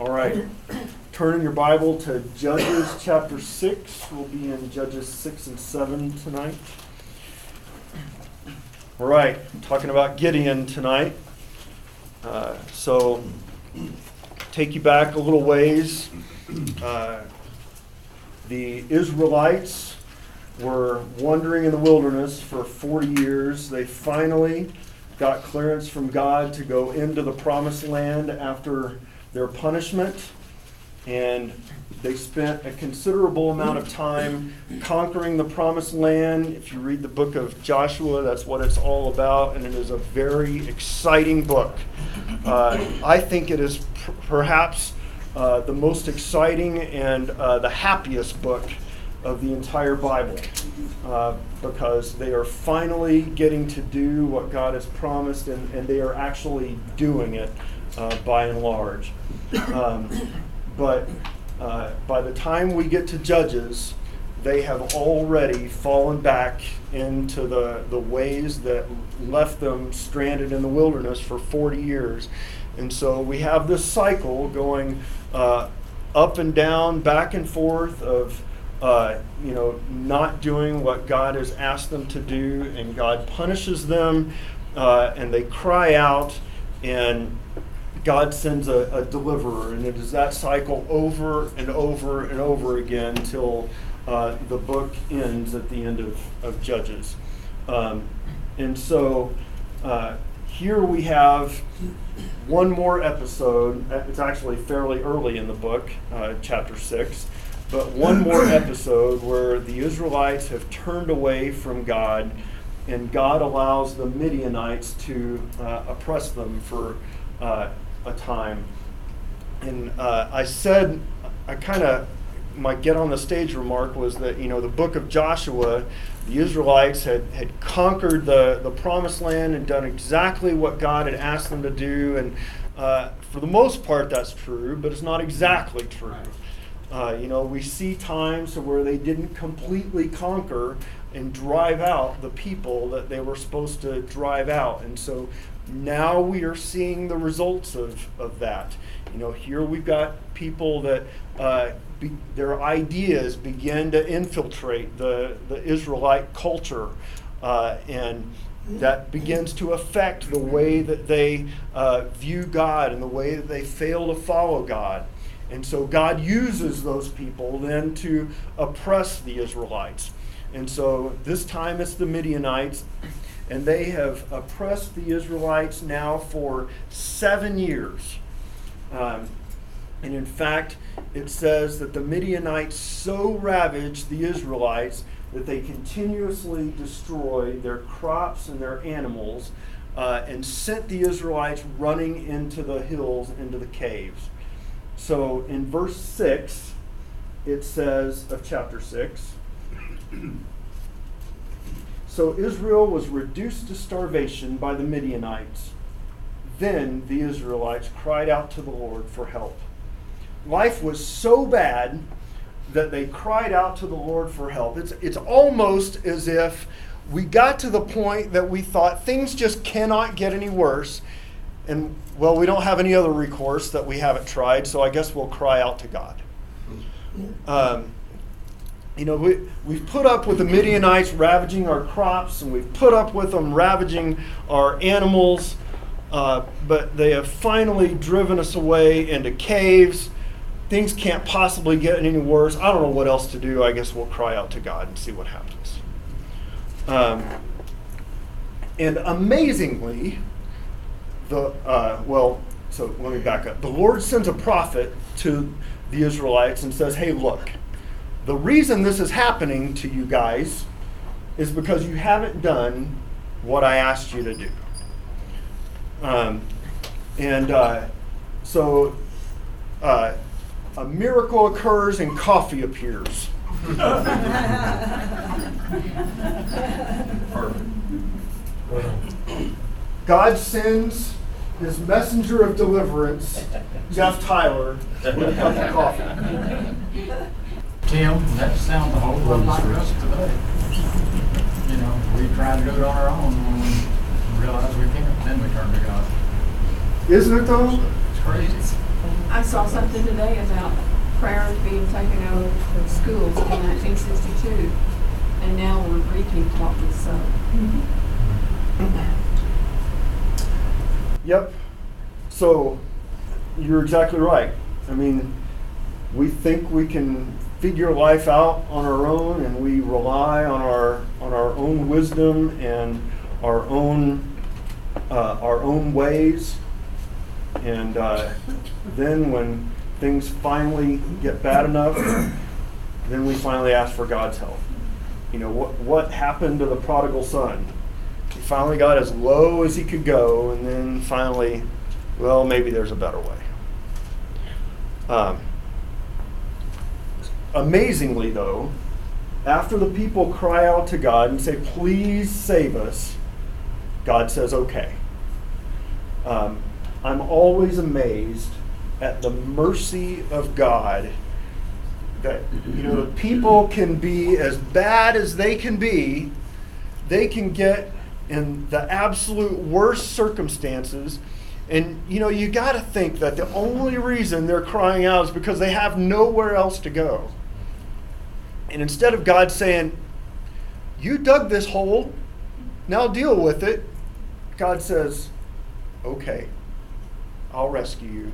All right. Turn in your Bible to Judges chapter 6. We'll be in Judges 6 and 7 tonight. All right. Talking about Gideon tonight. Uh, so, take you back a little ways. Uh, the Israelites were wandering in the wilderness for 40 years. They finally got clearance from God to go into the promised land after their punishment. And they spent a considerable amount of time conquering the promised land. If you read the book of Joshua, that's what it's all about, and it is a very exciting book. Uh, I think it is pr- perhaps uh, the most exciting and uh, the happiest book of the entire Bible uh, because they are finally getting to do what God has promised and, and they are actually doing it uh, by and large. Um, but uh, by the time we get to Judges, they have already fallen back into the, the ways that left them stranded in the wilderness for 40 years. And so we have this cycle going uh, up and down, back and forth of uh, you know, not doing what God has asked them to do, and God punishes them, uh, and they cry out, and God sends a, a, deliverer, and it is that cycle over and over and over again until uh, the book ends at the end of, of Judges. Um, and so uh, here we have one more episode. It's actually fairly early in the book, uh, chapter 6 but one more episode where the Israelites have turned away from God, and God allows the Midianites to uh, oppress them for uh, a time. And uh, I said, I kind of, my get on the stage remark was that, you know, the book of Joshua, the Israelites had, had conquered the, the promised land and done exactly what God had asked them to do. And uh, for the most part, that's true, but it's not exactly true. Uh, you know, we see times where they didn't completely conquer and drive out the people that they were supposed to drive out. And so now we are seeing the results of, of that. You know, here we've got people that uh, be, their ideas begin to infiltrate the, the Israelite culture. Uh, and that begins to affect the way that they uh, view God and the way that they fail to follow God. And so God uses those people then to oppress the Israelites. And so this time it's the Midianites, and they have oppressed the Israelites now for seven years. Um, and in fact, it says that the Midianites so ravaged the Israelites that they continuously destroyed their crops and their animals uh, and sent the Israelites running into the hills, into the caves. So in verse 6, it says of chapter 6 So Israel was reduced to starvation by the Midianites. Then the Israelites cried out to the Lord for help. Life was so bad that they cried out to the Lord for help. It's, it's almost as if we got to the point that we thought things just cannot get any worse and well, we don't have any other recourse that we haven't tried, so I guess we'll cry out to God. Um, you know, we, we've put up with the Midianites ravaging our crops, and we've put up with them ravaging our animals, uh, but they have finally driven us away into caves. Things can't possibly get any worse. I don't know what else to do. I guess we'll cry out to God and see what happens. Um, and amazingly, the uh, well, so let me back up. The Lord sends a prophet to the Israelites and says, "Hey, look, the reason this is happening to you guys is because you haven't done what I asked you to do." Um, and uh, so uh, a miracle occurs and coffee appears. God sends his messenger of deliverance, Jeff Tyler, with a cup of coffee. Tim, that sounds a whole lot like us today. You know, we try to do it on our own when we realize we can't, then we turn to God. Isn't it though? It's crazy. I saw something today about prayers being taken out of schools in nineteen sixty-two, and now we're reaping what we sow. Yep. So you're exactly right. I mean, we think we can figure life out on our own and we rely on our on our own wisdom and our own uh, our own ways. And uh, then when things finally get bad enough, then we finally ask for God's help. You know, what what happened to the prodigal son? He finally got as low as he could go, and then finally, well, maybe there's a better way. Um, amazingly, though, after the people cry out to God and say, Please save us, God says, Okay. Um, I'm always amazed at the mercy of God that you know people can be as bad as they can be. They can get in the absolute worst circumstances. And you know you got to think that the only reason they're crying out is because they have nowhere else to go and instead of god saying you dug this hole now deal with it god says okay i'll rescue you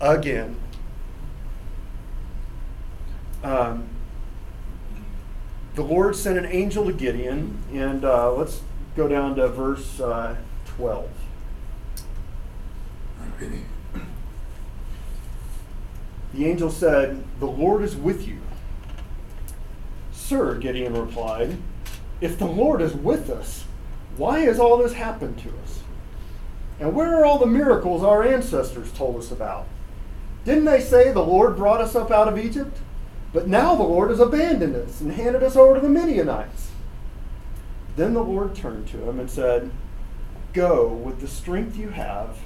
again um, the Lord sent an angel to Gideon, and uh, let's go down to verse uh, 12. The angel said, The Lord is with you. Sir, Gideon replied, If the Lord is with us, why has all this happened to us? And where are all the miracles our ancestors told us about? Didn't they say the Lord brought us up out of Egypt? But now the Lord has abandoned us and handed us over to the Midianites. Then the Lord turned to him and said, Go with the strength you have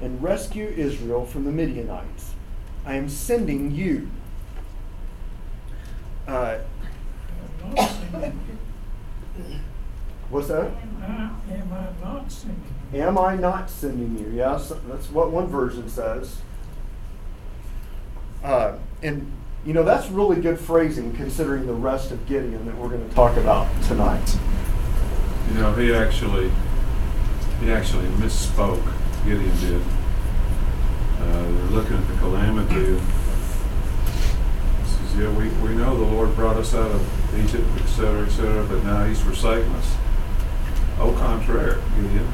and rescue Israel from the Midianites. I am sending you. Uh, not sending you. what's that? Am I- not sending? Am I not sending you? Yes, that's what one version says. Uh, and, you know, that's really good phrasing considering the rest of Gideon that we're going to talk about tonight. You know, he actually, he actually misspoke, Gideon did. Uh, they're looking at the calamity and says, yeah, we, we know the Lord brought us out of Egypt, et cetera, et cetera, but now he's forsaken us. Au contraire, Gideon.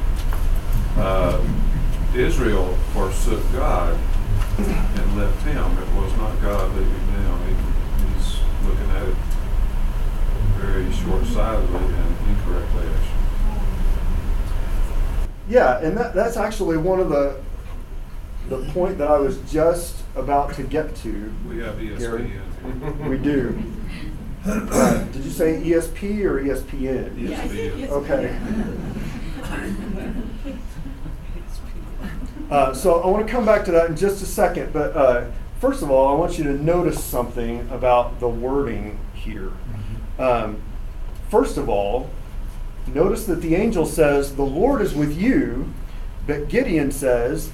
Uh, Israel forsook God and left him. It was not God leaving them. He, he's looking at it very short-sightedly and incorrectly, actually. Yeah, and that, that's actually one of the the point that I was just about to get to. We have E Gary. ESPN. We do. Uh, did you say ESP or ESPN? Yeah, I think Okay. Uh, so I want to come back to that in just a second, but uh, first of all, I want you to notice something about the wording here. Um, first of all, notice that the angel says, The Lord is with you, but Gideon says,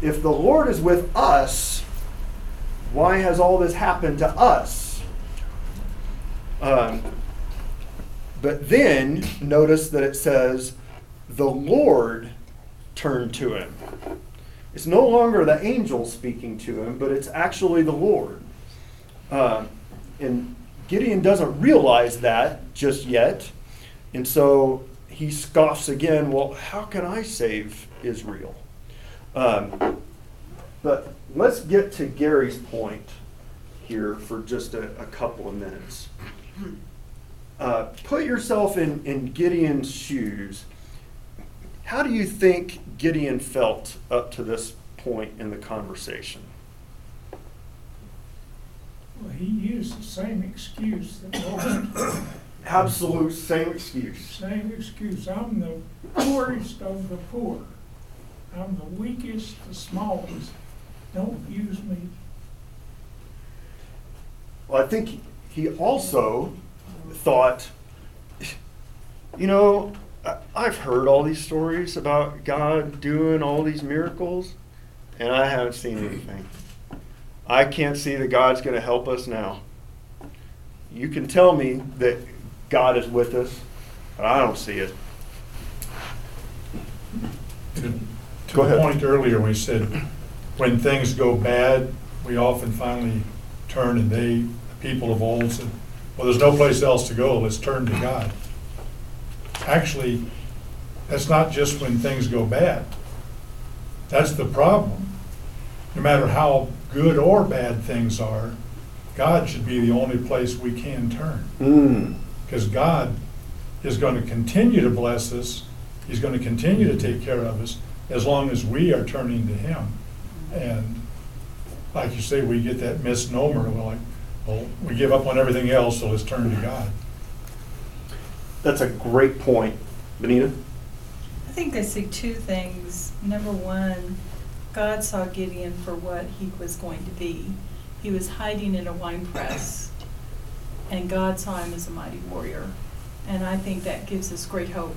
If the Lord is with us, why has all this happened to us? Um, but then notice that it says, The Lord turned to him. It's no longer the angel speaking to him, but it's actually the Lord. Uh, and Gideon doesn't realize that just yet. And so he scoffs again, well, how can I save Israel? Um, but let's get to Gary's point here for just a, a couple of minutes. Uh, put yourself in, in Gideon's shoes. How do you think Gideon felt up to this point in the conversation? Well, he used the same excuse that Moses, Absolute same excuse. same excuse. I'm the poorest of the poor. I'm the weakest, the smallest. Don't use me. Well, I think he also thought, you know, I- I've heard all these stories about God doing all these miracles, and I haven't seen anything. I can't see that God's going to help us now. You can tell me that God is with us, but I don't see it. To to Go the ahead. point earlier, we said, when things go bad, we often finally turn and they, the people of old said, well, there's no place else to go, let's turn to God. Actually, that's not just when things go bad. That's the problem. No matter how good or bad things are, God should be the only place we can turn. Mm. Because God is going to continue to bless us, He's going to continue to take care of us as long as we are turning to Him. And like you say, we get that misnomer, we're like, well, we give up on everything else, so let's turn to mm-hmm. God. That's a great point. Benita? I think I see two things. Number one, God saw Gideon for what he was going to be. He was hiding in a wine press, and God saw him as a mighty warrior. And I think that gives us great hope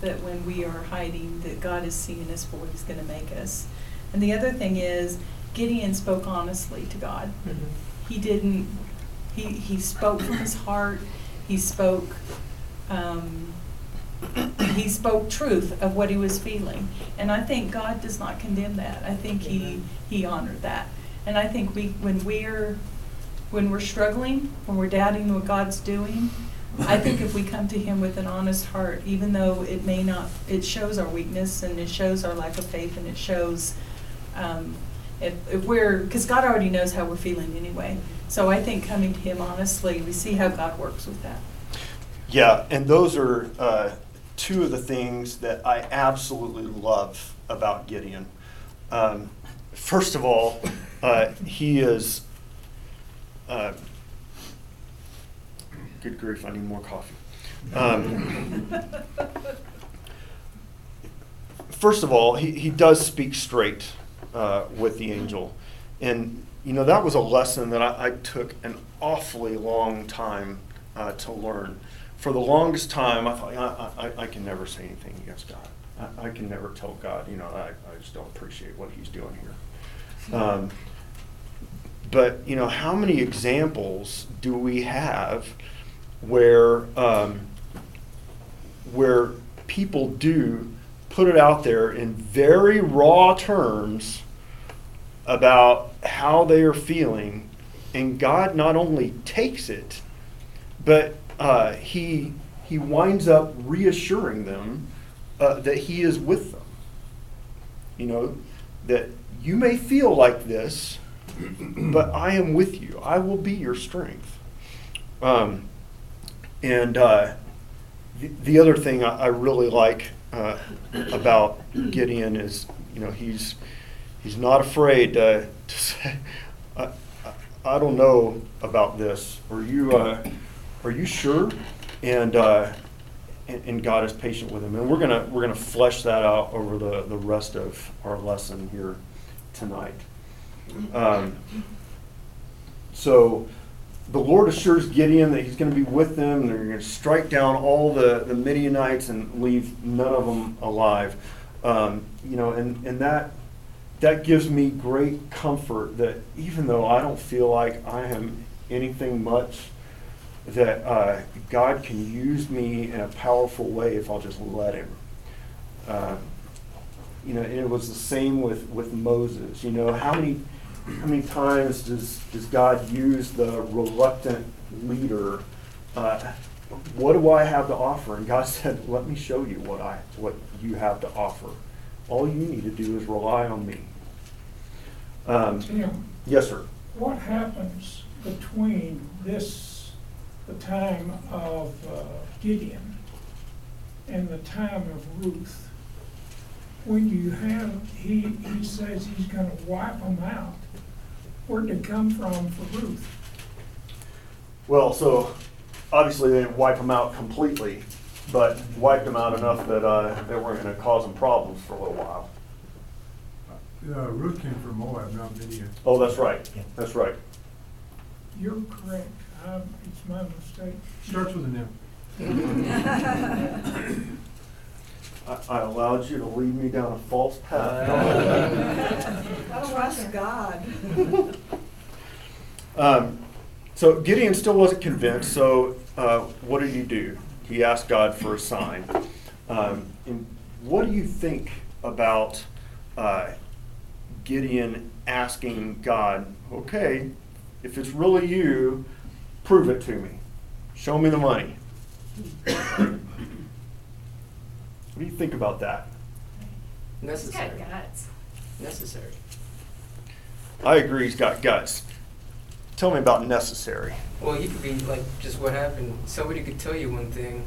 that when we are hiding, that God is seeing us for what He's going to make us. And the other thing is, Gideon spoke honestly to God. He didn't. He he spoke from his heart. He spoke. Um, he spoke truth of what he was feeling, and I think God does not condemn that. I think he he honored that, and I think we when we're when we're struggling, when we're doubting what God's doing, I think if we come to Him with an honest heart, even though it may not, it shows our weakness and it shows our lack of faith and it shows um, if, if we're because God already knows how we're feeling anyway. So I think coming to Him honestly, we see how God works with that. Yeah, and those are uh, two of the things that I absolutely love about Gideon. Um, first of all, uh, he is. Uh, good grief, I need more coffee. Um, first of all, he, he does speak straight uh, with the angel. And, you know, that was a lesson that I, I took an awfully long time uh, to learn. For the longest time, I thought, I, I, I can never say anything against God. I, I can never tell God, you know, I, I just don't appreciate what he's doing here. Um, but, you know, how many examples do we have where, um, where people do put it out there in very raw terms about how they are feeling, and God not only takes it, but uh, he he winds up reassuring them uh, that he is with them. You know that you may feel like this, but I am with you. I will be your strength. Um, and uh, the, the other thing I, I really like uh, about Gideon is, you know, he's he's not afraid to, to say, I, I- don't know about this. Are you uh, are you sure? And, uh, and and God is patient with him. And we're gonna we're gonna flesh that out over the the rest of our lesson here tonight. Um, so the Lord assures Gideon that he's going to be with them, and they're going to strike down all the, the Midianites and leave none of them alive. Um, you know, and, and that that gives me great comfort that even though I don't feel like I am anything much, that uh, God can use me in a powerful way if I'll just let Him. Uh, you know, and it was the same with, with Moses. You know, how many how many times does does God use the reluctant leader? Uh, what do I have to offer? And God said, "Let me show you what I what you have to offer. All you need to do is rely on me." Um, Tim, yes, sir. what happens between this, the time of uh, Gideon and the time of Ruth? When you have, he, he says he's gonna wipe them out. Where'd it come from for Ruth? Well, so obviously they didn't wipe them out completely, but wiped them out enough that uh, they weren't going to cause them problems for a little while. Uh, Ruth came from Moab, not Midian. Oh, that's right. That's right. You're correct, Um, it's my mistake. Starts with an M. I, I allowed you to lead me down a false path. I trust God. Um, so Gideon still wasn't convinced. So uh, what did he do? He asked God for a sign. Um, and what do you think about uh, Gideon asking God, "Okay, if it's really you, prove it to me. Show me the money." what do you think about that? He's Necessary. got guts. Necessary. I agree. He's got guts. Tell me about necessary. Well, you could be like just what happened. Somebody could tell you one thing,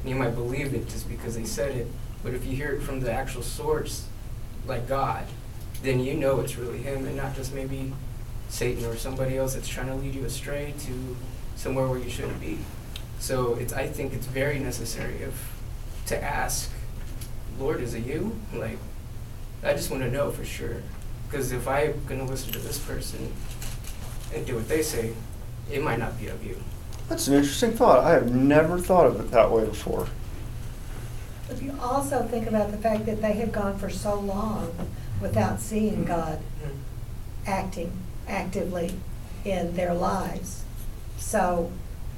and you might believe it just because they said it. But if you hear it from the actual source, like God, then you know it's really Him, and not just maybe Satan or somebody else that's trying to lead you astray to somewhere where you shouldn't be. So it's. I think it's very necessary if to ask, Lord, is it you? Like, I just want to know for sure. Because if I'm gonna listen to this person and do what they say, it might not be of you. That's an interesting thought. I have never thought of it that way before. If you also think about the fact that they have gone for so long without seeing mm-hmm. God mm-hmm. acting actively in their lives. So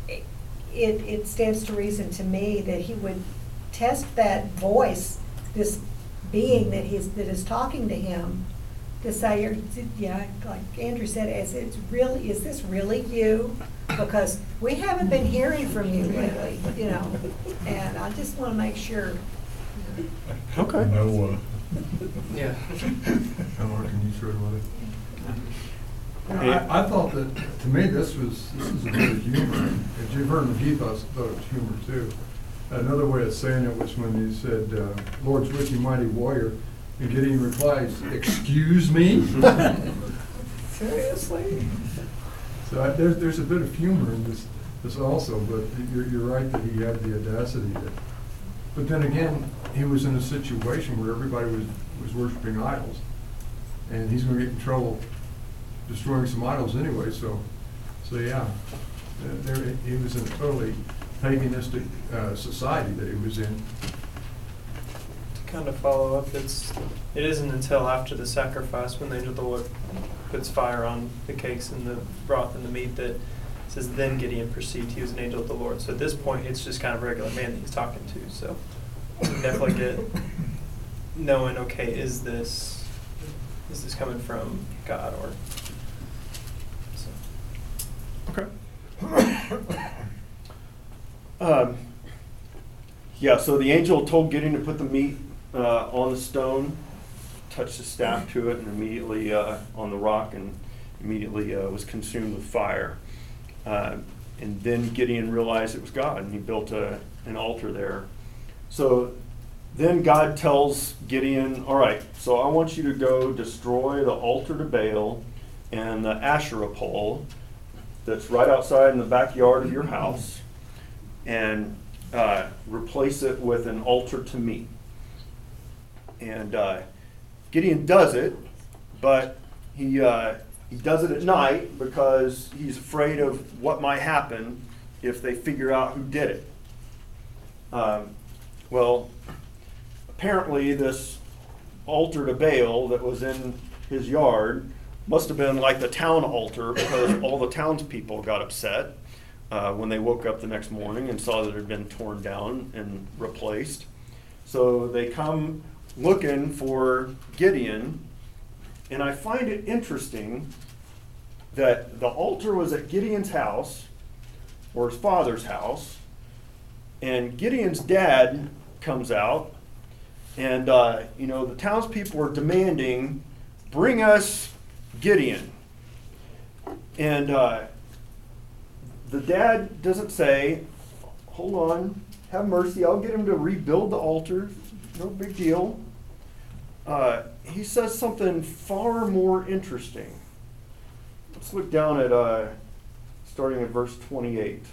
it, it stands to reason to me that he would test that voice, this being that he's, that is talking to him, to say, yeah, like Andrew said, is it really, is this really you? Because we haven't been hearing from you lately, you know, and I just want to make sure. Okay. No, uh, Yeah. Eleanor, can you throw it with Hey. I, I thought that, to me, this was, this is a bit of humor. If you've heard of Heath, I thought it was humor too. Another way of saying it was when he said, uh, Lord's with you, mighty warrior, and Gideon replies, excuse me? Seriously? So I- there's, there's a bit of humor in this, this also, but you're, you're right that he had the audacity to. But then again, he was in a situation where everybody was, was worshiping idols. And he's gonna get in trouble destroying some idols anyway, so, so yeah. There, he was in a totally paganistic, uh, society that he was in. To kind of follow up, it's it isn't until after the sacrifice when the angel of the Lord puts fire on the cakes and the broth and the meat that it says then Gideon perceived he was an angel of the Lord. So at this point, it's just kind of regular man that he's talking to. So definitely get knowing okay, is this is this coming from God or so. Okay. Um, yeah, so the angel told Gideon to put the meat uh, on the stone, touched the staff to it, and immediately uh, on the rock, and immediately uh, was consumed with fire. Uh, and then Gideon realized it was God, and he built a, an altar there. So then God tells Gideon, All right, so I want you to go destroy the altar to Baal and the Asherah pole that's right outside in the backyard of your house and uh, replace it with an altar to me. And uh, Gideon does it, but he, uh, he does it at night because he's afraid of what might happen if they figure out who did it. Um, well, apparently, this altar to Baal that was in his yard must have been like the town altar because all the townspeople got upset uh, when they woke up the next morning and saw that it had been torn down and replaced. So they come looking for Gideon, and I find it interesting that the altar was at Gideon's house, or his father's house, and Gideon's dad comes out, and uh, you know the townspeople are demanding, "Bring us Gideon," and uh, the dad doesn't say, "Hold on, have mercy. I'll get him to rebuild the altar. No big deal." Uh, he says something far more interesting. Let's look down at uh, starting at verse 28.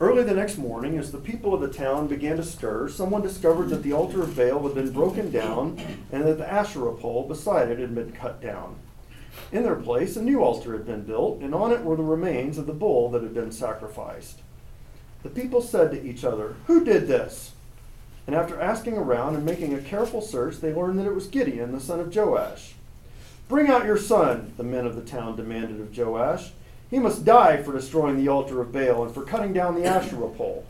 Early the next morning, as the people of the town began to stir, someone discovered that the altar of Baal had been broken down and that the Asherah pole beside it had been cut down. In their place, a new altar had been built, and on it were the remains of the bull that had been sacrificed. The people said to each other, Who did this? And after asking around and making a careful search, they learned that it was Gideon, the son of Joash. Bring out your son, the men of the town demanded of Joash. He must die for destroying the altar of Baal and for cutting down the Asherah pole.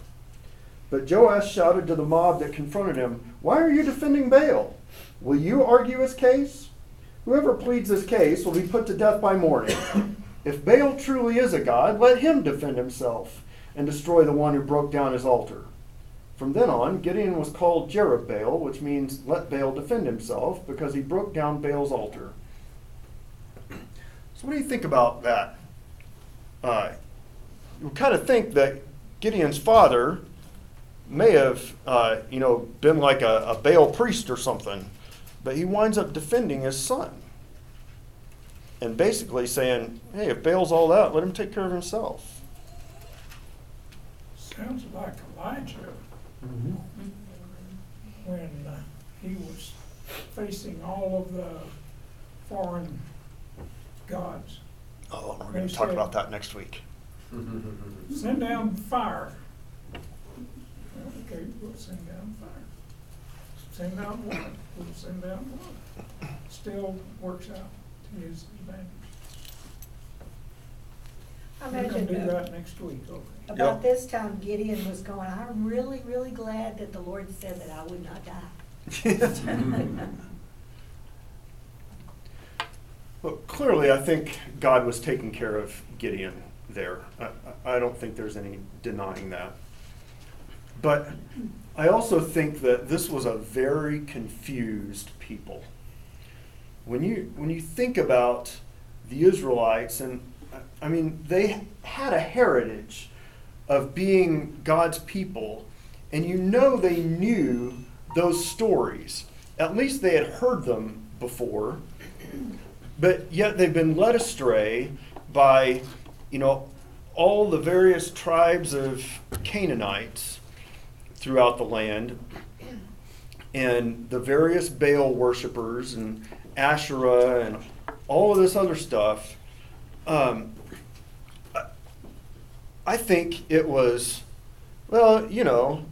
But Joash shouted to the mob that confronted him, Why are you defending Baal? Will you argue his case? Whoever pleads his case will be put to death by morning. If Baal truly is a god, let him defend himself and destroy the one who broke down his altar. From then on, Gideon was called Jerubbaal, which means let Baal defend himself, because he broke down Baal's altar. So, what do you think about that? Uh, you kind of think that Gideon's father may have, uh, you know, been like a, a Baal priest or something, but he winds up defending his son and basically saying, "Hey, if Baal's all that, let him take care of himself." Sounds like Elijah when uh, he was facing all of the foreign gods. Oh, we're going to talk about that next week. Send down fire. Well, Okay, we'll send down fire. Send down water, we'll send down water. Still works out to his advantage. I We're gonna do that next week, okay? about Yep. this time Gideon was going, I'm really, really glad that the Lord said that I would not die. Well, clearly, I think God was taking care of Gideon there. I, I I don't think there's any denying that. But I also think that this was a very confused people. When you, when you think about the Israelites, and I mean, they had a heritage of being God's people, and you know they knew those stories. At least they had heard them before but yet they've been led astray by you know all the various tribes of canaanites throughout the land and the various baal worshippers and asherah and all of this other stuff um, i think it was well you know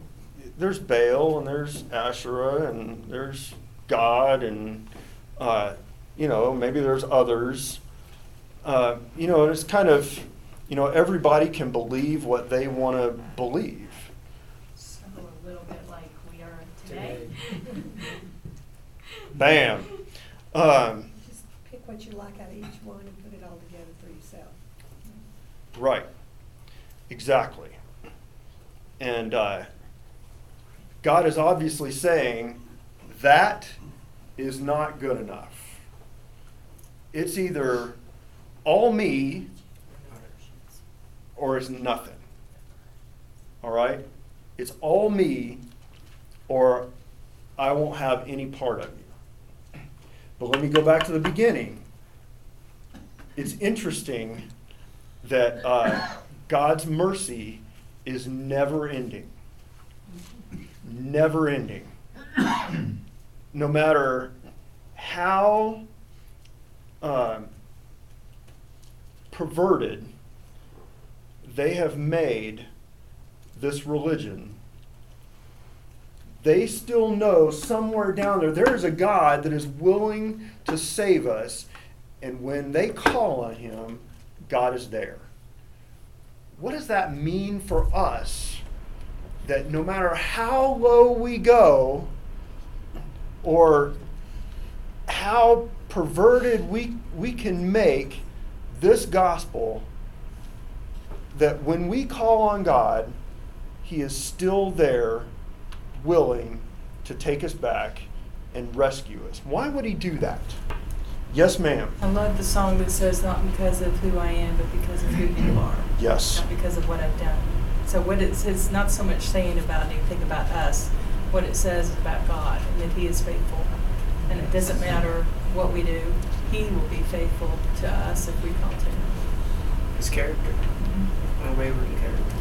there's baal and there's asherah and there's god and uh, you know, maybe there's others. Uh, you know, it's kind of, you know, everybody can believe what they want to believe. So a little bit like we are today. Bam. Um, Just pick what you like out of each one and put it all together for yourself. right. Exactly. And uh, God is obviously saying that is not good enough. It's either all me or it's nothing. All right? It's all me or I won't have any part of you. But let me go back to the beginning. It's interesting that uh, God's mercy is never ending. Never ending. no matter how um, perverted they have made this religion, they still know somewhere down there there is a God that is willing to save us. And when they call on Him, God is there. What does that mean for us? That no matter how low we go, or how perverted we, we can make this gospel, that when we call on God, He is still there, willing to take us back and rescue us. Why would He do that? Yes, ma'am. I love the song that says, not because of who I am, but because of who you are. Yes. Not because of what I've done. So what it's, it's not so much saying about anything about us. What it says is about God and that He is faithful. And it doesn't matter what we do, He will be faithful to us if we call to Him. His character, mm-hmm. unwavering character,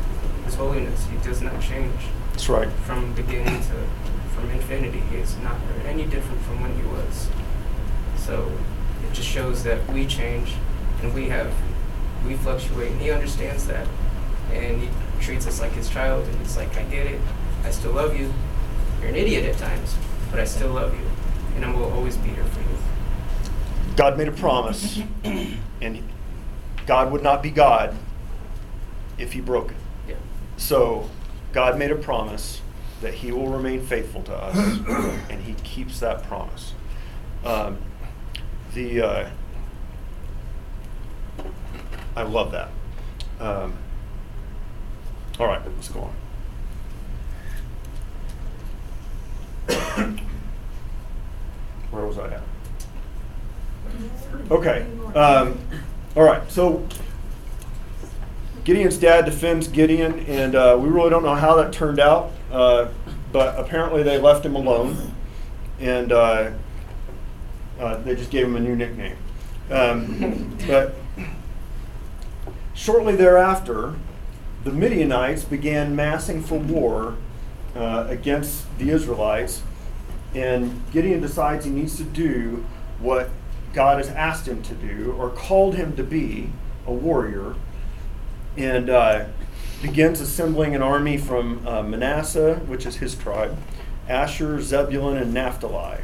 His holiness, He does not change That's right. from beginning to from infinity. He is not any different from when He was. So it just shows that we change and we have we fluctuate, and He understands that, and He treats us like His child, and He's like, I get it, I still love you. You're an idiot at times, but I still love you, and I will always be here for you. God made a promise, and God would not be God if he broke it. Yeah. So, God made a promise that He will remain faithful to us, and He keeps that promise. Um, the uh, I love that. Um, all right, let's go on. Where was I at? Okay. Um, all right. So Gideon's dad defends Gideon, and uh, we really don't know how that turned out, uh, but apparently they left him alone, and uh, uh, they just gave him a new nickname. Um, but shortly thereafter, the Midianites began massing for war uh, against the Israelites, and Gideon decides he needs to do what God has asked him to do or called him to be a warrior and uh, begins assembling an army from uh, Manasseh, which is his tribe, Asher, Zebulun, and Naphtali.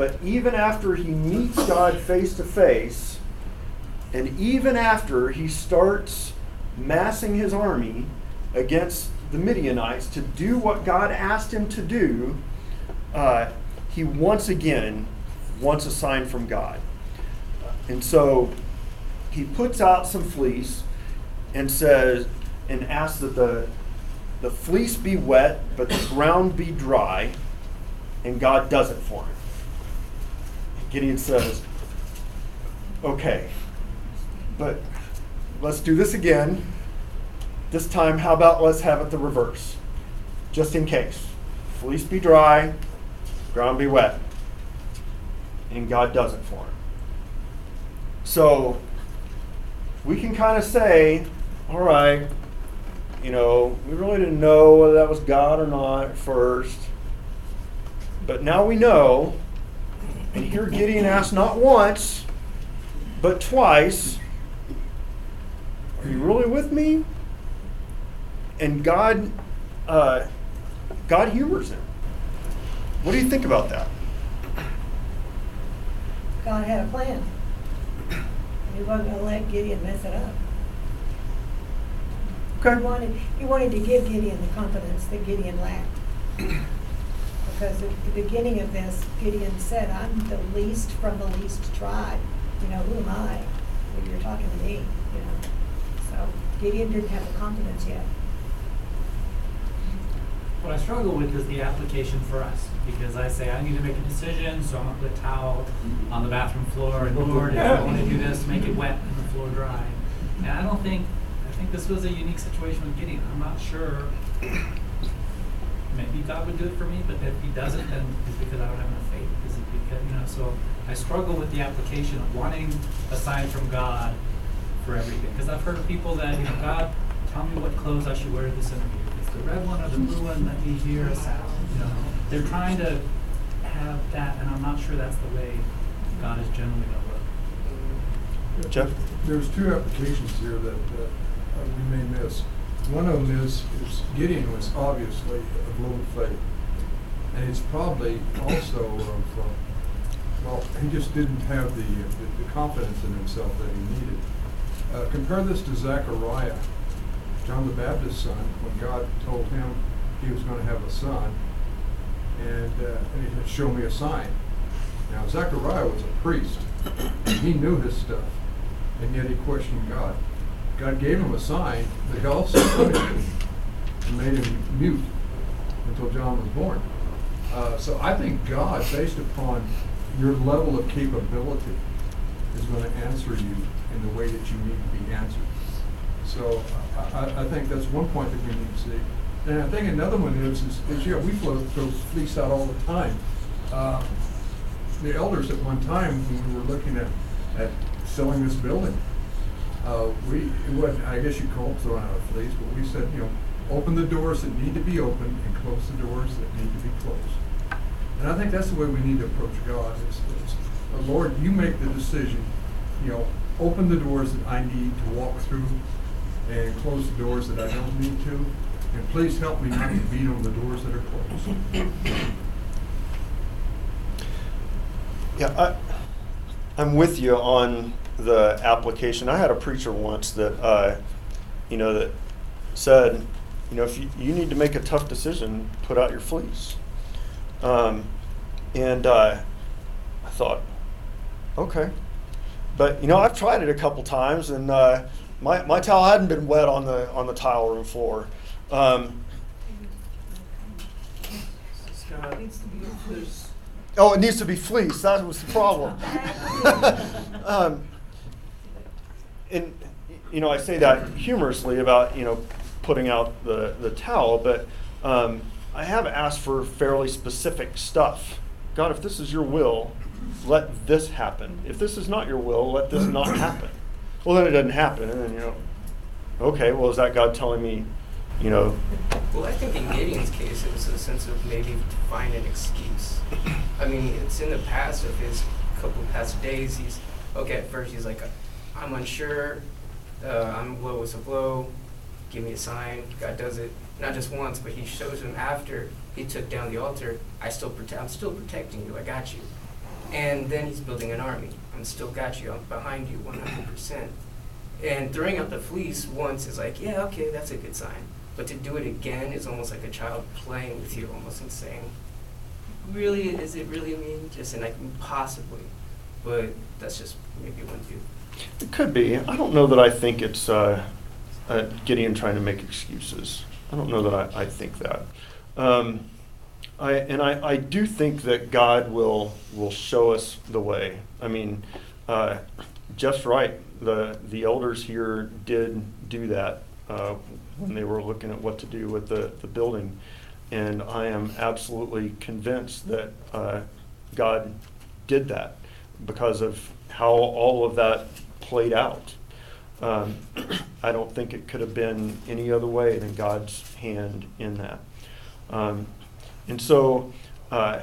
But even after he meets God face to face, and even after he starts massing his army against the Midianites to do what God asked him to do, uh, he once again wants a sign from God. And so he puts out some fleece and says, and asks that the, the fleece be wet, but the ground be dry, and God does it for him. Gideon says, okay, but let's do this again. This time, how about let's have it the reverse, just in case. Fleece be dry, ground be wet. And God does it for him. So we can kind of say, all right, you know, we really didn't know whether that was God or not at first. But now we know. And here Gideon asked not once, but twice, Are you really with me? And God, uh, God humors him. What do you think about that? God had a plan. He wasn't gonna let Gideon mess it up. He wanted, he wanted to give Gideon the confidence that Gideon lacked. Because at the beginning of this, Gideon said, I'm the least from the least tribe. You know, who am I? Well, You're talking to me, you know. So Gideon didn't have the confidence yet. What I struggle with is the application for us, because I say, I need to make a decision, so I'm gonna put a towel on the bathroom floor, and Lord, if I wanna do this, make it wet and the floor dry. And I don't think, I think this was a unique situation with Gideon, I'm not sure. Maybe God would do it for me, but if he doesn't, then it's because I don't have enough faith, is it because, you know, so I struggle with the application of wanting a sign from God for everything, because I've heard of people that, you know, God, tell me what clothes I should wear to this interview. If it's the red one or the blue one, let me hear a sound, you know. They're trying to have that, and I'm not sure that's the way God is generally gonna work. Jeff? There's two applications here that uh, we may miss. One of them is, is Gideon was obviously of little faith. And it's probably also of, uh, well, he just didn't have the, uh, the- the confidence in himself that he needed. Uh, Compare this to Zechariah, John the Baptist's son, when God told him he was gonna have a son. And, uh, and he said, show me a sign. Now Zechariah was a priest. He knew his stuff, and yet he questioned God. God gave him a sign, but he also him and made him mute until John was born. Uh, so I think God, based upon your level of capability, is going to answer you in the way that you need to be answered. So I, I, I think that's one point that we need to see. And I think another one is, is, is yeah, we throw, throw fleece out all the time. Uh, the elders at one time, when we were looking at, at selling this building, uh, we, I guess you'd call it throwing out a fleece, but we said, you know, open the doors that need to be opened and close the doors that need to be closed. And I think that's the way we need to approach God, is, is, Lord, you make the decision, you know, open the doors that I need to walk through and close the doors that I don't need to. And please help me not to beat on the doors that are closed. Yeah, I, I'm with you on the application. I had a preacher once that, uh, you know, that said, you know, if you, you need to make a tough decision, put out your fleece. Um, and uh, I thought, okay. But, you know, I've tried it a couple times and uh, my, my towel hadn't been wet on the, on the tile room floor. Um, Scott, there's, Oh, it needs to be fleece. That was the problem. um, and you know, I say that humorously about you know putting out the the towel, but um, I have asked for fairly specific stuff. God, if this is your will, let this happen. If this is not your will, let this not happen. Well, then it doesn't happen, and then you know, okay, well, is that God telling me, you know, Well, I think in Gideon's case, it was a sense of maybe to find an excuse. I mean, it's in the past of his couple past days. He's okay. At first, he's like, "I'm unsure. Uh, I'm low as a blow. Give me a sign." God does it not just once, but He shows him after he took down the altar. I still protect. I'm still protecting you. I got you. And then he's building an army. I'm still got you. I'm behind you 100 percent. And throwing out the fleece once is like, yeah, okay, that's a good sign. But to do it again is almost like a child playing with you, almost and saying, really, is it really me? Just and like possibly, but that's just maybe one view. It could be. I don't know that I think it's uh, uh, Gideon trying to make excuses. I don't know that I, I think that. Um, I, and I, I do think that God will will show us the way. I mean, uh, Jeff's right. The the elders here did do that uh, when they were looking at what to do with the, the building, and I am absolutely convinced that uh, God did that because of how all of that played out. Um, I don't think it could have been any other way than God's hand in that. Um, and so uh,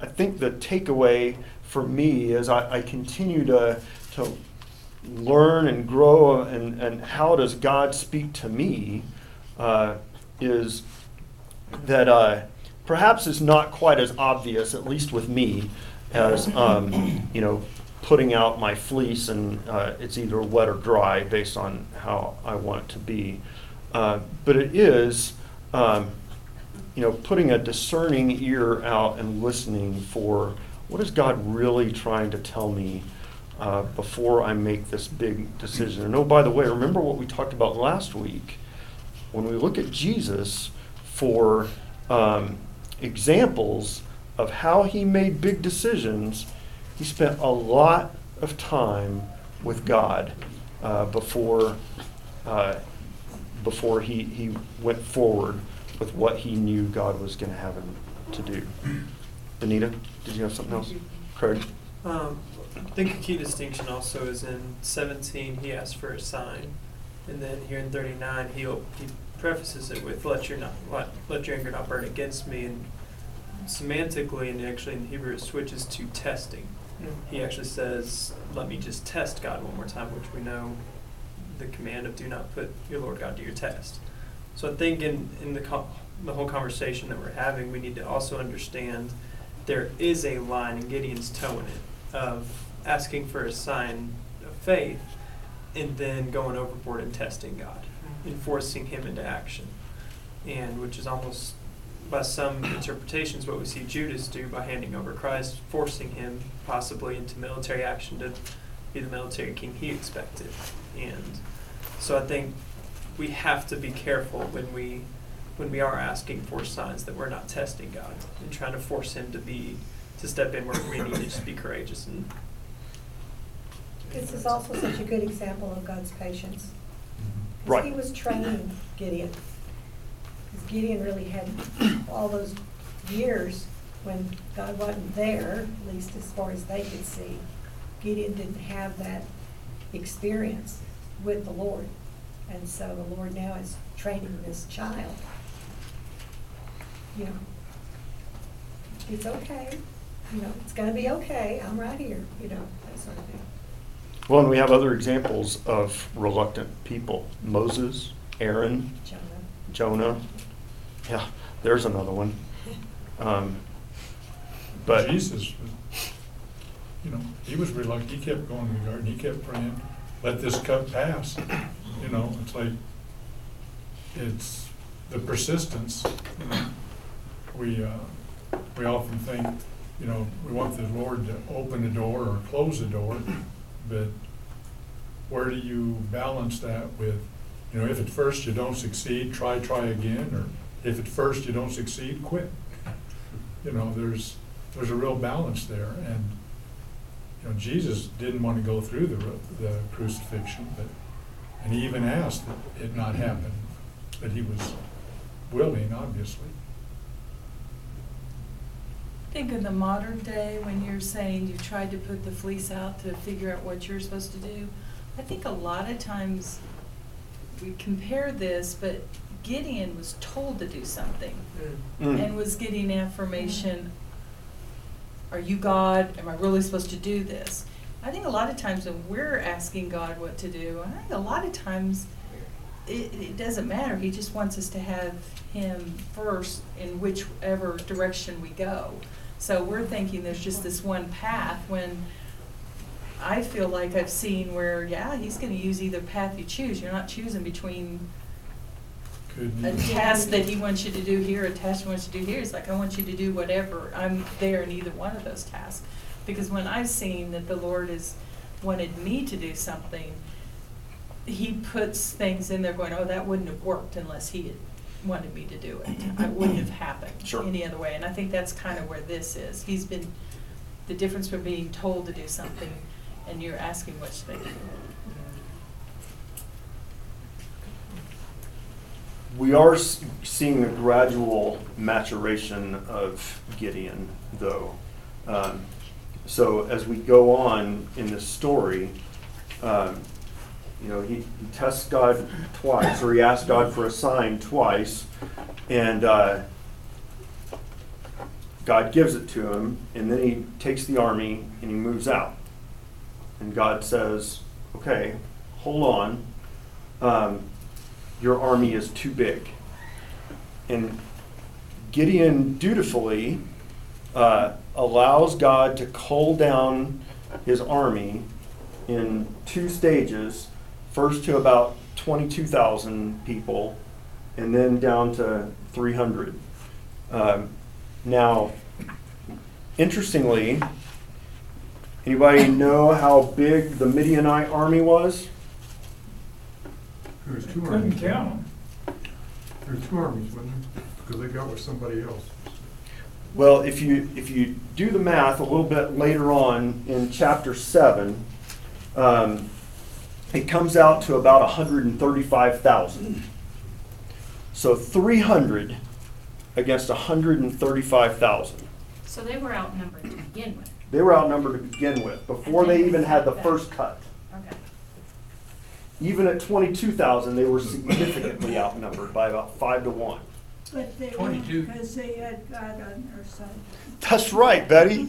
I think the takeaway for me as I, I continue to, to learn and grow and, and how does God speak to me uh, is that uh, perhaps is not quite as obvious, at least with me, as um, you know, putting out my fleece and uh, it's either wet or dry based on how I want it to be. Uh, but it is, um, you know, putting a discerning ear out and listening for what is God really trying to tell me uh, before I make this big decision. And oh, by the way, remember what we talked about last week when we look at Jesus for um, examples of how he made big decisions, he spent a lot of time with God uh, before, uh, before he, he went forward with what he knew God was going to have him to do. Anita, did you have something else? Craig? um, I think a key distinction also is in seventeen, he asked for a sign. And then here in thirty-nine, he'll, he prefaces it with, let your not, let, let your anger not burn against me. And semantically, and actually in Hebrew, it switches to testing. Mm-hmm. He actually says, let me just test God one more time, which we know the command of do not put your Lord God to your test. So I think in, in the, co- the whole conversation that we're having, we need to also understand there is a line, and Gideon's toeing it, of asking for a sign of faith and then going overboard and testing God and forcing him into action. And which is almost, by some interpretations, what we see Judas do by handing over Christ, forcing him possibly into military action to be the military king he expected. And so I think we have to be careful when we when we are asking for signs that we're not testing God and trying to force him to be to step in where we need to just be courageous and This is also such a good example of God's patience. Right. He was training Gideon. Because Gideon really had all those years when God wasn't there, at least as far as they could see. Gideon didn't have that experience with the Lord. And so the Lord now is training this child. You know, it's okay, you know, it's gonna be okay, I'm right here, you know, that sort of thing. Well, and we have other examples of reluctant people Moses, Aaron, Jonah. Jonah. Yeah, there's another one. Um, but Jesus, you know, he was reluctant, he kept going to the garden, he kept praying, let this cup pass. You know, it's like, it's the persistence, you know. We, uh, we often think, you know, we want the Lord to open the door or close the door, but where do you balance that with, you know, if at first you don't succeed, try, try again, or if at first you don't succeed, quit. You know, there's, there's a real balance there, and, you know, Jesus didn't want to go through the, the crucifixion, but, and he even asked that it not happen, but he was willing, obviously. Think of the modern day when you're saying you tried to put the fleece out to figure out what you're supposed to do. I think a lot of times we compare this, but Gideon was told to do something Mm. and was getting affirmation. Are you God? Am I really supposed to do this? I think a lot of times when we're asking God what to do, I think a lot of times it, it doesn't matter. He just wants us to have Him first in whichever direction we go. So we're thinking there's just this one path when I feel like I've seen where, yeah, He's going to use either path you choose. You're not choosing between a task that he wants you to do here, a task he wants you to do here, it's like, I want you to do whatever, I'm there in either one of those tasks. Because when I've seen that the Lord has wanted me to do something, he puts things in there going, oh, that wouldn't have worked unless he had wanted me to do it. It wouldn't have happened Sure. any other way, and I think that's kind of where this is. He's been, the difference from being told to do something and you're asking what should I do. We are s- seeing a gradual maturation of Gideon, though. Um, So as we go on in this story, um, you know, he he tests God twice, or he asks God for a sign twice, and uh, God gives it to him, and then he takes the army and he moves out. And God says, okay, hold on. Um, your army is too big. And Gideon dutifully uh, allows God to cull down his army in two stages first to about 22,000 people, and then down to 300. Um, now, interestingly, anybody know how big the Midianite army was? There's two armies. Couldn't count them. There's two armies, wasn't there? Because they got with somebody else. Well, if you, if you do the math a little bit later on in chapter seven, um, it comes out to about hundred and thirty-five thousand. So three hundred against hundred and thirty-five thousand. So they were outnumbered to begin with. They were outnumbered to begin with, before they even had the first cut. Okay. Even at twenty-two thousand, they were significantly outnumbered by about five to one. But they, 22. because they had God on their side. That's right, Betty.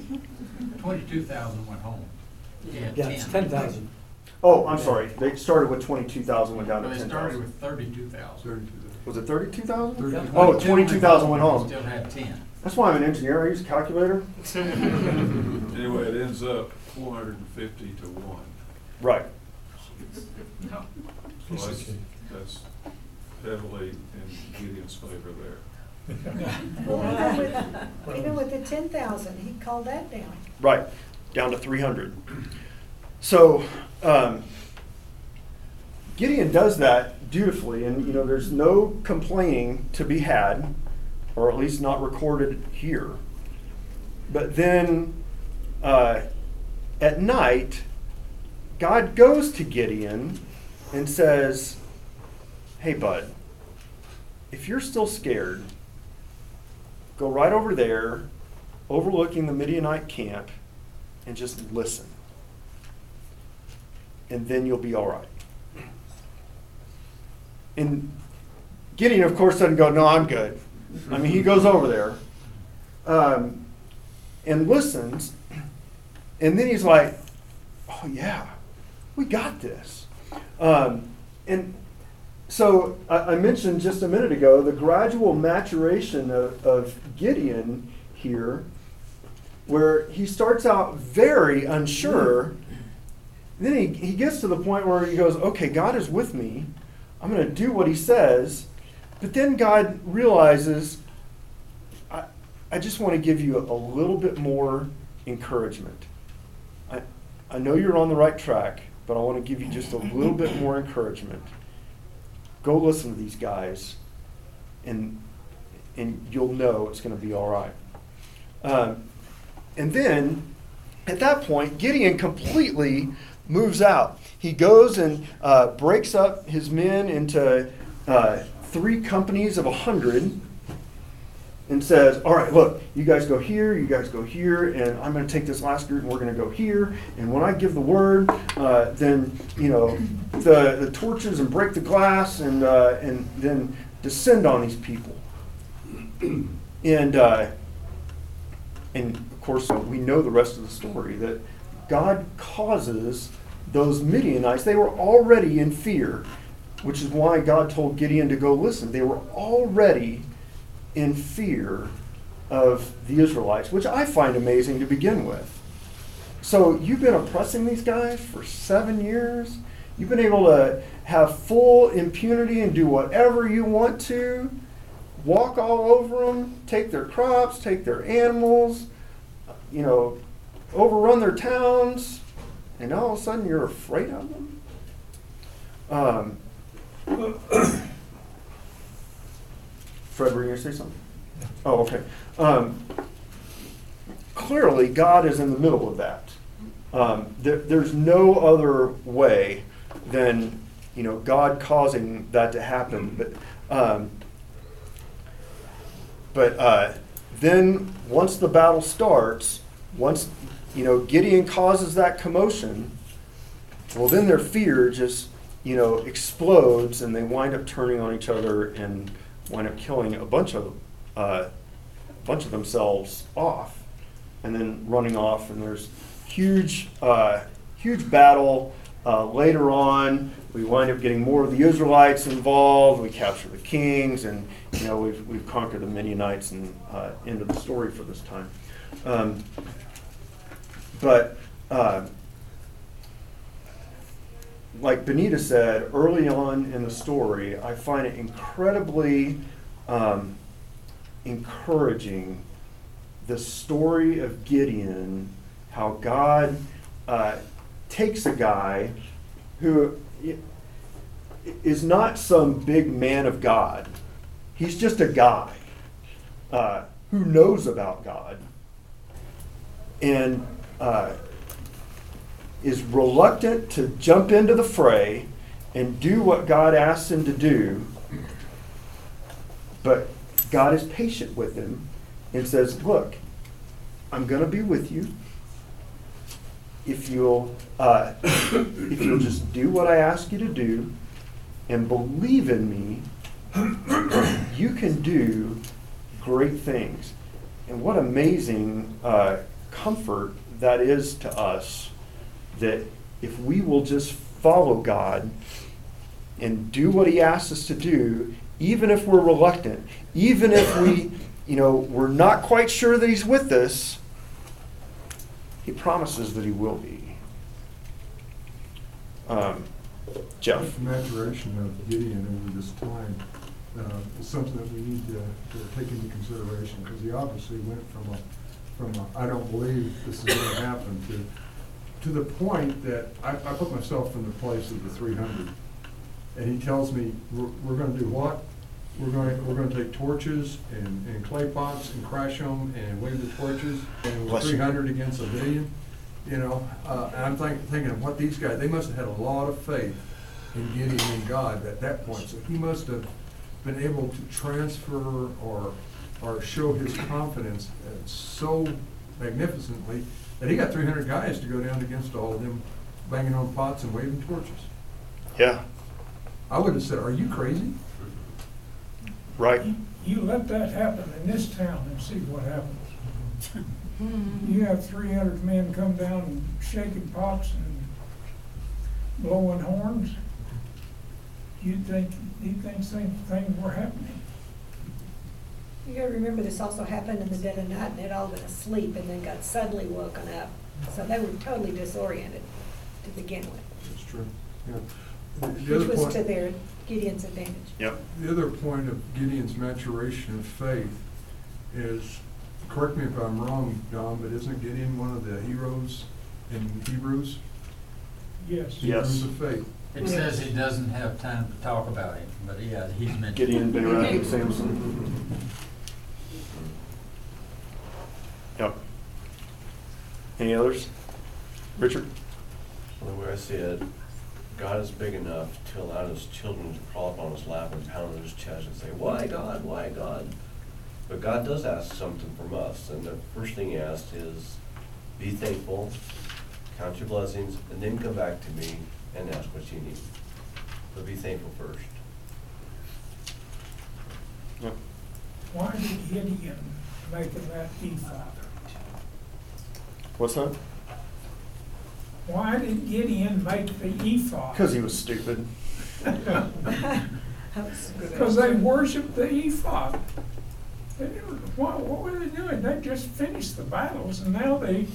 Twenty-two thousand went home. Yeah, Yeah, it's ten thousand. Oh, I'm sorry, they started with twenty-two thousand, went down to They ten started thousand. with thirty-two thousand. Was it thirty-two thousand? 32,000. Oh, 22,000 went home. Still had ten. That's why I'm an engineer, I use a calculator. Anyway, it ends up four hundred and fifty to one. Right. No. So that's, that's heavily in Gideon's favor there. Well, even with, even with the ten thousand, he called that down. Right, down to three hundred. So, um, Gideon does that dutifully, and, you know, there's no complaining to be had, or at least not recorded here. But then, uh, at night, God goes to Gideon and says, Hey, bud, if you're still scared, go right over there, overlooking the Midianite camp, and just listen. And then you'll be all right. And Gideon, of course, doesn't go, No, I'm good. I mean, he goes over there um, and listens. And then he's like, Oh, yeah, we got this. Um, and so I, I mentioned just a minute ago the gradual maturation of, of Gideon here, where he starts out very unsure. Then he, he gets to the point where he goes, Okay, God is with me. I'm going to do what he says. But then God realizes, I, I just want to give you a, little bit more encouragement. I, I know you're on the right track, but I want to give you just a little bit more encouragement. Go listen to these guys, and, and you'll know it's going to be all right. Um, and then, at that point, Gideon completely moves out. He goes and uh, breaks up his men into uh, three companies of a hundred and says, All right, look, you guys go here, you guys go here, and I'm going to take this last group and we're going to go here. And when I give the word, uh, then, you know, the, the torches and break the glass and, uh, and then descend on these people. and, uh, and of course, we know the rest of the story that God causes those Midianites, they were already in fear, which is why God told Gideon to go listen. They were already in fear of the Israelites, which I find amazing to begin with. So you've been oppressing these guys for seven years. You've been able to have full impunity and do whatever you want to, walk all over them, take their crops, take their animals, you know, overrun their towns, and all of a sudden you're afraid of them? Um, Fred, were you going to say something? Oh, okay. Um, clearly, God is in the middle of that. Um, there, there's no other way than you know God causing that to happen. But um, but uh, then once the battle starts, once you know Gideon causes that commotion, well then their fear just you know explodes and they wind up turning on each other and wind up killing a bunch of uh, a bunch of themselves off, and then running off. And there's huge uh, huge battle. Uh, later on, we wind up getting more of the Israelites involved. We capture the kings, and you know we've we've conquered the Midianites, and uh, end of the story for this time. Um, but uh, like Benita said early on in the story, I find it incredibly um, encouraging the story of Gideon, how God uh, takes a guy who is not some big man of God. He's just a guy uh, who knows about God and uh, is reluctant to jump into the fray and do what God asks him to do, but God is patient with him and says, Look, I'm going to be with you. If you'll, uh, if you'll just do what I ask you to do and believe in me, you can do great things. And what amazing uh, comfort that is to us that if we will just follow God and do what He asks us to do, even if we're reluctant, even if we, you know, we're not quite sure that He's with us, He promises that He will be. Um, Jeff. The maturation of Gideon over this time uh, is something that we need to, to take into consideration, because he obviously went from a, from a, I don't believe this is going to happen, to, to the point that I, I put myself in the place of the three hundred. And he tells me, we're, we're gonna do what? We're going, we're gonna take torches and, and clay pots and crash them and wave the torches, and we're Bless you. three hundred against a million, you know? Uh, and I'm think, thinking what these guys, they must have had a lot of faith in Gideon and God at that point. So he must have been able to transfer or, or show his confidence uh, so magnificently that he got three hundred guys to go down against all of them banging on pots and waving torches. Yeah, I would have said, are you crazy? right. You let that happen in this town and see what happens. You have three hundred men come down and shaking pots and blowing horns. you'd think, you'd think same thing were happening. You gotta remember, this also happened in the dead of night, and they'd all been asleep and then got suddenly woken up. So they were totally disoriented to begin with, That's true, yeah. The- the which other was point- to their Gideon's advantage. Yep. The other point of Gideon's maturation of faith is, correct me if I'm wrong, Don, but isn't Gideon one of the heroes in Hebrews? Yes. Heroes of faith. It says he doesn't have time to talk about him, but yeah, he's mentioned. Gideon, Barak, and Samson. Yep. Any others? Richard? The way I see it, God is big enough to allow his children to crawl up on his lap and pound on his chest and say, why God, why God? But God does ask something from us, and the first thing he asks is, be thankful, count your blessings, and then come back to me and ask what you need. But be thankful first. Yep. Why did Gideon make of that ephod? What's that? Why did Gideon make the ephod? Because he was stupid. Because they worshiped the ephod. They didn't- What, what were they doing? They just finished the battles and now they,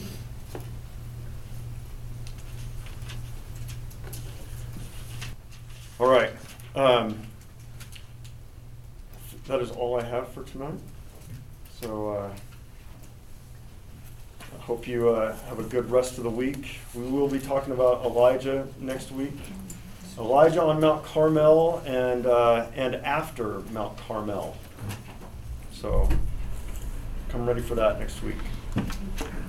All right. Um, that is all I have for tonight. So uh, I hope you uh, have a good rest of the week. We will be talking about Elijah next week. Elijah on Mount Carmel and uh, and after Mount Carmel. So come ready for that next week.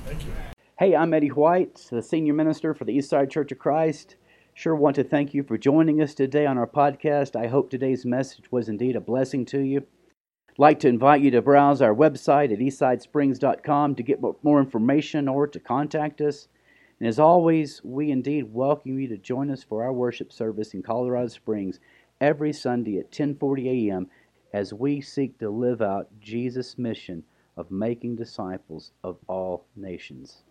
Thank you. Hey, I'm Eddie White, the senior minister for the Eastside Church of Christ. Sure want to thank you for joining us today on our podcast. I hope today's message was indeed a blessing to you. Like to invite you to browse our website at eastsidesprings.com to get more information or to contact us. And as always, we indeed welcome you to join us for our worship service in Colorado Springs every Sunday at 10:40 a.m. as we seek to live out Jesus' mission of making disciples of all nations.